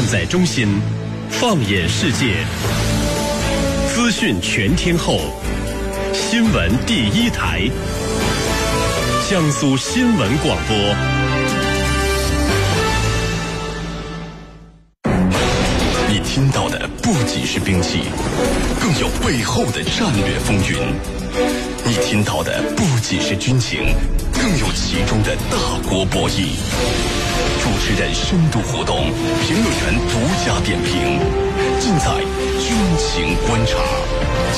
站在中心，放眼世界，资讯全天候，新闻第一台，江苏新闻广播。你听到的不仅是兵器，更有背后的战略风云；你听到的不仅是军情，更有其中的大国博弈。主持人深度互动，评论员独家点评，尽在军情观察。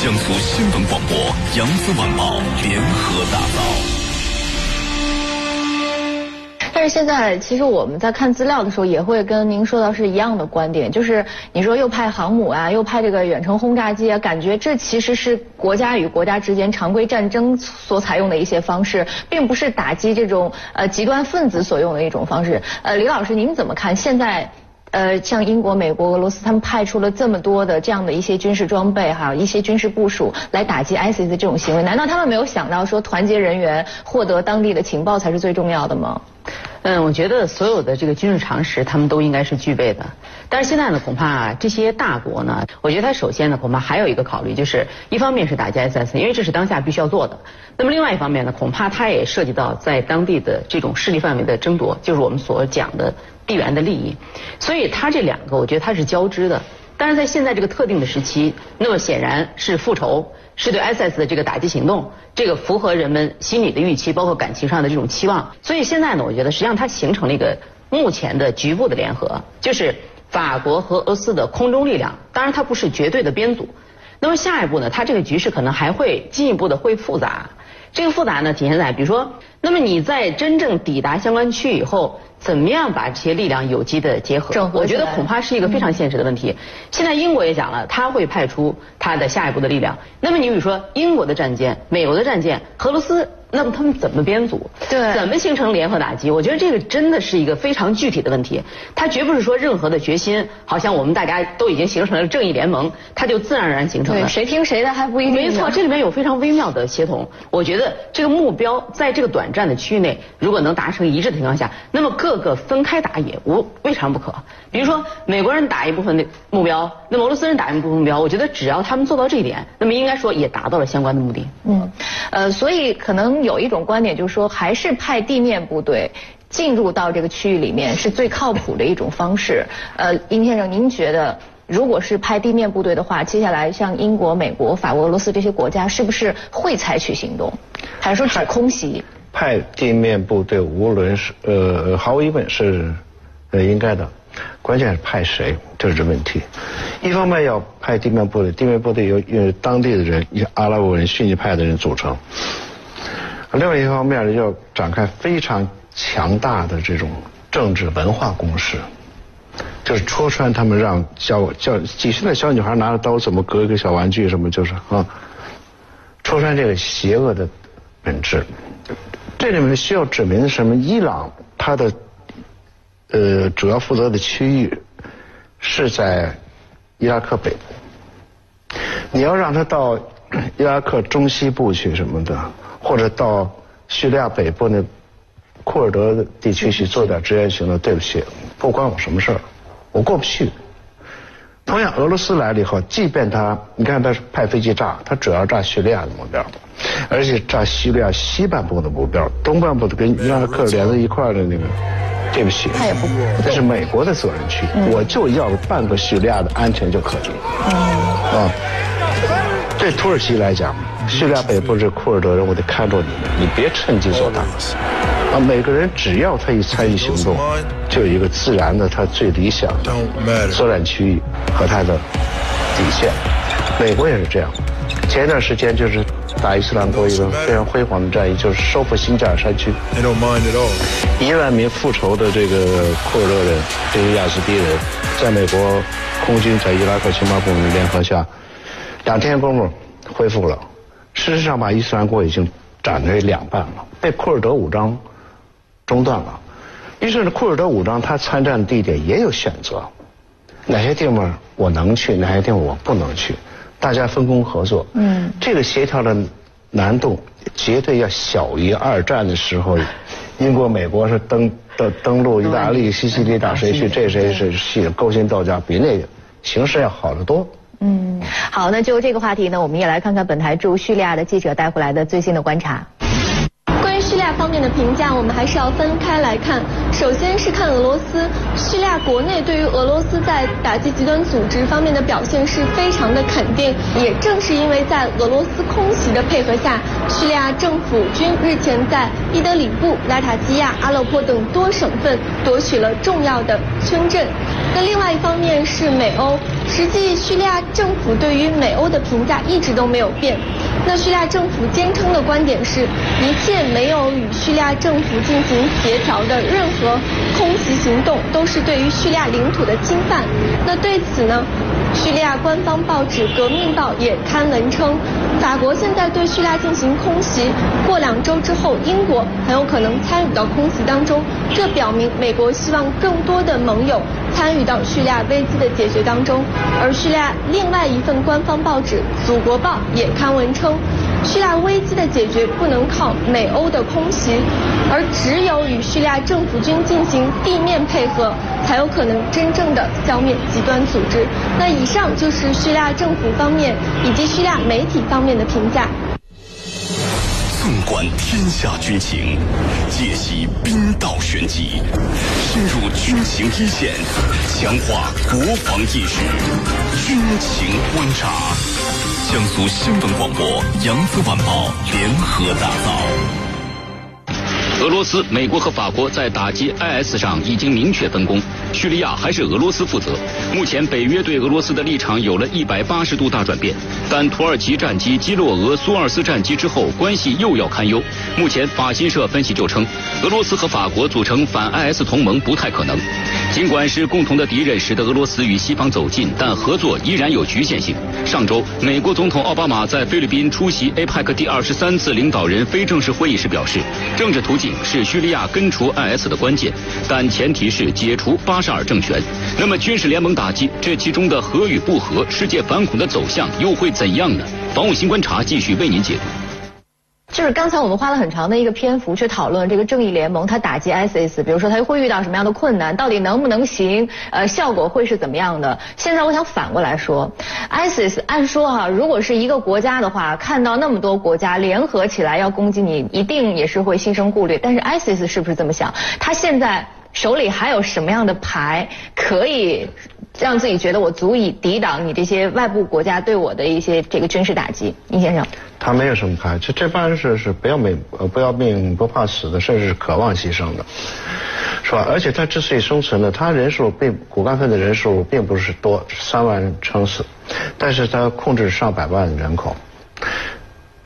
江苏新闻广播、扬子晚报联合打造。但是现在，其实我们在看资料的时候，也会跟您说到是一样的观点，就是你说又派航母啊，又派这个远程轰炸机啊，感觉这其实是国家与国家之间常规战争所采用的一些方式，并不是打击这种呃极端分子所用的一种方式。呃，李老师，您怎么看现在？呃，像英国、美国、俄罗斯，他们派出了这么多的这样的一些军事装备，还有一些军事部署来打击 ISIS 的这种行为，难道他们没有想到说团结人员、获得当地的情报才是最重要的吗？嗯，我觉得所有的这个军事常识，他们都应该是具备的。但是现在呢，恐怕这些大国呢，我觉得他首先呢，恐怕还有一个考虑，就是一方面是打击 ISIS，因为这是当下必须要做的。那么另外一方面呢，恐怕它也涉及到在当地的这种势力范围的争夺，就是我们所讲的。地缘的利益，所以它这两个，我觉得它是交织的。但是在现在这个特定的时期，那么显然是复仇，是对 ISIS 的这个打击行动，这个符合人们心理的预期，包括感情上的这种期望。所以现在呢，我觉得实际上它形成了一个目前的局部的联合，就是法国和俄罗斯的空中力量。当然它不是绝对的编组。那么下一步呢，它这个局势可能还会进一步的会复杂。这个复杂呢，体现在比如说，那么你在真正抵达相关区域以后。怎么样把这些力量有机的结合？我觉得恐怕是一个非常现实的问题。现在英国也讲了，他会派出他的下一步的力量。那么你比如说，英国的战舰、美国的战舰、俄罗斯。那么他们怎么编组？对，怎么形成联合打击？我觉得这个真的是一个非常具体的问题。它绝不是说任何的决心，好像我们大家都已经形成了正义联盟，它就自然而然形成了。对谁听谁的还不一定。没错，这里面有非常微妙的协同。我觉得这个目标在这个短暂的区域内，如果能达成一致的情况下，那么各各个分开打也无未尝不可。比如说美国人打一部分的目标，那么俄罗斯人打一部分目标，我觉得只要他们做到这一点，那么应该说也达到了相关的目的。嗯，呃，所以可能。有一种观点就是说，还是派地面部队进入到这个区域里面是最靠谱的一种方式。呃，殷先生，您觉得如果是派地面部队的话，接下来像英国、美国、法国、俄罗斯这些国家是不是会采取行动，还是说只空袭？派地面部队，无论是呃，毫无疑问是呃应该的，关键是派谁，这是问题。一方面要派地面部队，地面部队由由当地的人，阿拉伯人、逊尼派的人组成。另外一方面呢，要展开非常强大的这种政治文化攻势，就是戳穿他们，让小叫几岁的小女孩拿着刀怎么割一个小玩具什么，就是啊，戳穿这个邪恶的本质。这里面需要指明的什么？伊朗它的呃主要负责的区域是在伊拉克北部，你要让他到伊拉克中西部去什么的。或者到叙利亚北部那库尔德地区去做点支援行动，对不起，不关我什么事儿，我过不去。同样，俄罗斯来了以后，即便他，你看他是派飞机炸，他主要炸叙利亚的目标，而且炸叙利亚西半部的目标，东半部的跟伊拉克连在一块的那个，对不起，他也不，这是美国的责任区，我就要半个叙利亚的安全就可以。啊，对土耳其来讲。叙利亚北部是库尔德人，我得看着你们，你别趁机做大。啊，每个人只要他一参与行动，就有一个自然的他最理想的作战区域和他的底线。美国也是这样。前一段时间就是打伊斯兰国一个非常辉煌的战役，就是收复新加尔山区。一万名复仇的这个库尔德人，这些亚兹迪人，在美国空军在伊拉克情报部门联合下，两天功夫恢复了。事实上，把伊斯兰国已经斩为两半了，被库尔德武装中断了。于是呢，库尔德武装他参战地点也有选择，哪些地方我能去，哪些地方我不能去，大家分工合作。嗯，这个协调的难度绝对要小于二战的时候英国、美国是登登登陆意大利、西西里打谁去，这谁是去勾心斗角，比那个形势要好得多。嗯，好，那就这个话题呢，我们也来看看本台驻叙利亚的记者带回来的最新的观察。方面的评价，我们还是要分开来看。首先是看俄罗斯，叙利亚国内对于俄罗斯在打击极端组织方面的表现是非常的肯定。也正是因为在俄罗斯空袭的配合下，叙利亚政府军日前在伊德里布、拉塔基亚、阿勒颇等多省份夺取了重要的村镇。那另外一方面是美欧，实际叙利亚政府对于美欧的评价一直都没有变。那叙利亚政府坚称的观点是，一切没有与叙利亚政府进行协调的任何空袭行动，都是对于叙利亚领土的侵犯。那对此呢，叙利亚官方报纸《革命报》也刊文称，法国现在对叙利亚进行空袭，过两周之后，英国很有可能参与到空袭当中。这表明美国希望更多的盟友参与到叙利亚危机的解决当中。而叙利亚另外一份官方报纸《祖国报》也刊文称。叙利亚危机的解决不能靠美欧的空袭，而只有与叙利亚政府军进行地面配合，才有可能真正的消灭极端组织。那以上就是叙利亚政府方面以及叙利亚媒体方面的评价。纵观天下军情，解析兵道玄机，深入军情一线，强化国防意识，军情观察。江苏新闻广播、扬子晚报联合打造。俄罗斯、美国和法国在打击 IS 上已经明确分工，叙利亚还是俄罗斯负责。目前北约对俄罗斯的立场有了一百八十度大转变，但土耳其战机击落俄苏二斯战机之后，关系又要堪忧。目前法新社分析就称，俄罗斯和法国组成反 IS 同盟不太可能。尽管是共同的敌人，使得俄罗斯与西方走近，但合作依然有局限性。上周，美国总统奥巴马在菲律宾出席 APEC 第二十三次领导人非正式会议时表示，政治途径。是叙利亚根除 IS 的关键，但前提是解除巴沙尔政权。那么军事联盟打击这其中的和与不和，世界反恐的走向又会怎样呢？防务新观察继续为您解读。就是刚才我们花了很长的一个篇幅去讨论这个正义联盟它打击 ISIS，比如说它会遇到什么样的困难，到底能不能行，呃，效果会是怎么样的？现在我想反过来说，ISIS 按说哈，如果是一个国家的话，看到那么多国家联合起来要攻击你，一定也是会心生顾虑。但是 ISIS 是不是这么想？他现在手里还有什么样的牌可以？让自己觉得我足以抵挡你这些外部国家对我的一些这个军事打击，殷先生。他没有什么怕，这这帮人是是不要命呃不要命不怕死的，甚至是渴望牺牲的，是吧？而且他之所以生存呢，他人数并骨干分子人数并不是多，三万人撑死，但是他控制上百万人口，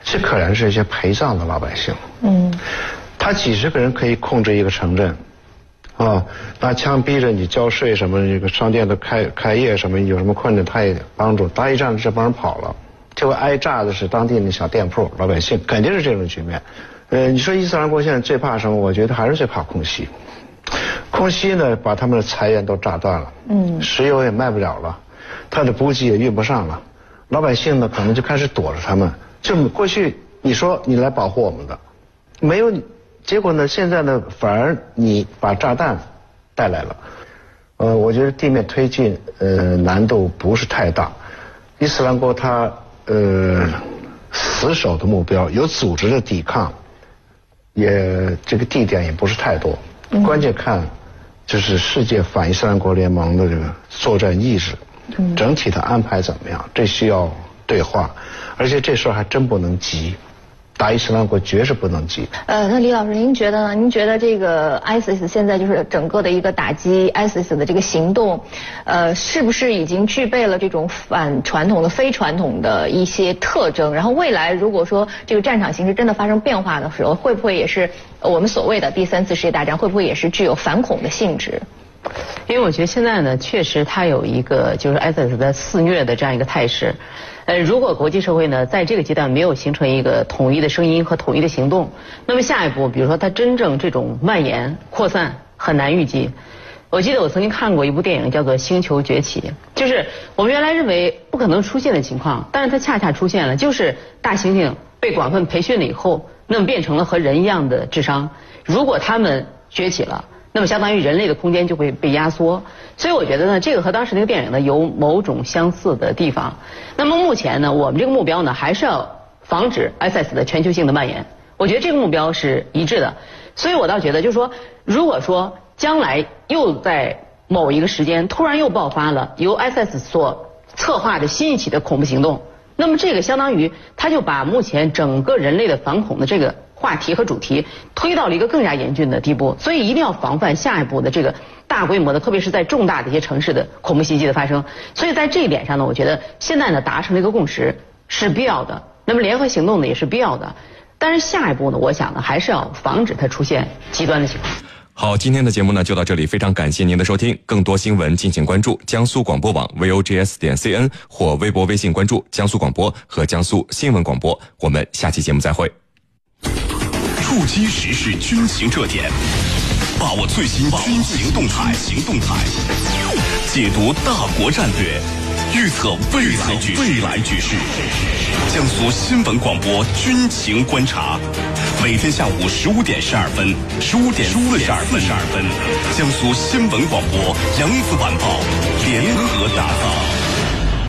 这可能是一些陪葬的老百姓。嗯。他几十个人可以控制一个城镇。啊，拿枪逼着你交税什么，这个商店都开开业什么，有什么困难他也帮助。打一仗这帮人跑了，就挨炸的是当地的小店铺老百姓，肯定是这种局面。呃，你说伊斯兰国现在最怕什么？我觉得还是最怕空袭。空袭呢，把他们的财源都炸断了，嗯，石油也卖不了了，他的补给也运不上了，老百姓呢可能就开始躲着他们。就过去你说你来保护我们的，没有你。结果呢？现在呢，反而你把炸弹带来了。呃，我觉得地面推进呃难度不是太大。伊斯兰国它呃死守的目标有组织的抵抗，也这个地点也不是太多。关键看就是世界反伊斯兰国联盟的这个作战意志，整体的安排怎么样？这需要对话，而且这事儿还真不能急。打伊斯兰国绝是不能急。呃，那李老师，您觉得呢？您觉得这个 ISIS 现在就是整个的一个打击 ISIS 的这个行动，呃，是不是已经具备了这种反传统的、非传统的一些特征？然后未来如果说这个战场形势真的发生变化的时候，会不会也是我们所谓的第三次世界大战？会不会也是具有反恐的性质？因为我觉得现在呢，确实它有一个就是 ISIS 的肆虐的这样一个态势。呃，如果国际社会呢，在这个阶段没有形成一个统一的声音和统一的行动，那么下一步，比如说它真正这种蔓延扩散很难预计。我记得我曾经看过一部电影，叫做《星球崛起》，就是我们原来认为不可能出现的情况，但是它恰恰出现了，就是大猩猩被广泛培训了以后，那么变成了和人一样的智商。如果他们崛起了，那么相当于人类的空间就会被压缩。所以我觉得呢，这个和当时那个电影呢有某种相似的地方。那么目前呢，我们这个目标呢还是要防止 SS 的全球性的蔓延。我觉得这个目标是一致的。所以我倒觉得，就是说，如果说将来又在某一个时间突然又爆发了由 SS 所策划的新一起的恐怖行动，那么这个相当于他就把目前整个人类的反恐的这个话题和主题推到了一个更加严峻的地步，所以一定要防范下一步的这个大规模的，特别是在重大的一些城市的恐怖袭击的发生。所以在这一点上呢，我觉得现在呢达成了一个共识是必要的，那么联合行动呢也是必要的。但是下一步呢，我想呢还是要防止它出现极端的情况。好，今天的节目呢就到这里，非常感谢您的收听。更多新闻敬请关注江苏广播网 vogs 点 cn 或微博、微信关注江苏广播和江苏新闻广播。我们下期节目再会。触击时事军情热点，把握最新军情动态，行动态，解读大国战略，预测未来局未来局势。江苏新闻广播军情观察，每天下午十五点十二分，十五点四十二分，十二分，江苏新闻广播扬子晚报联合打造。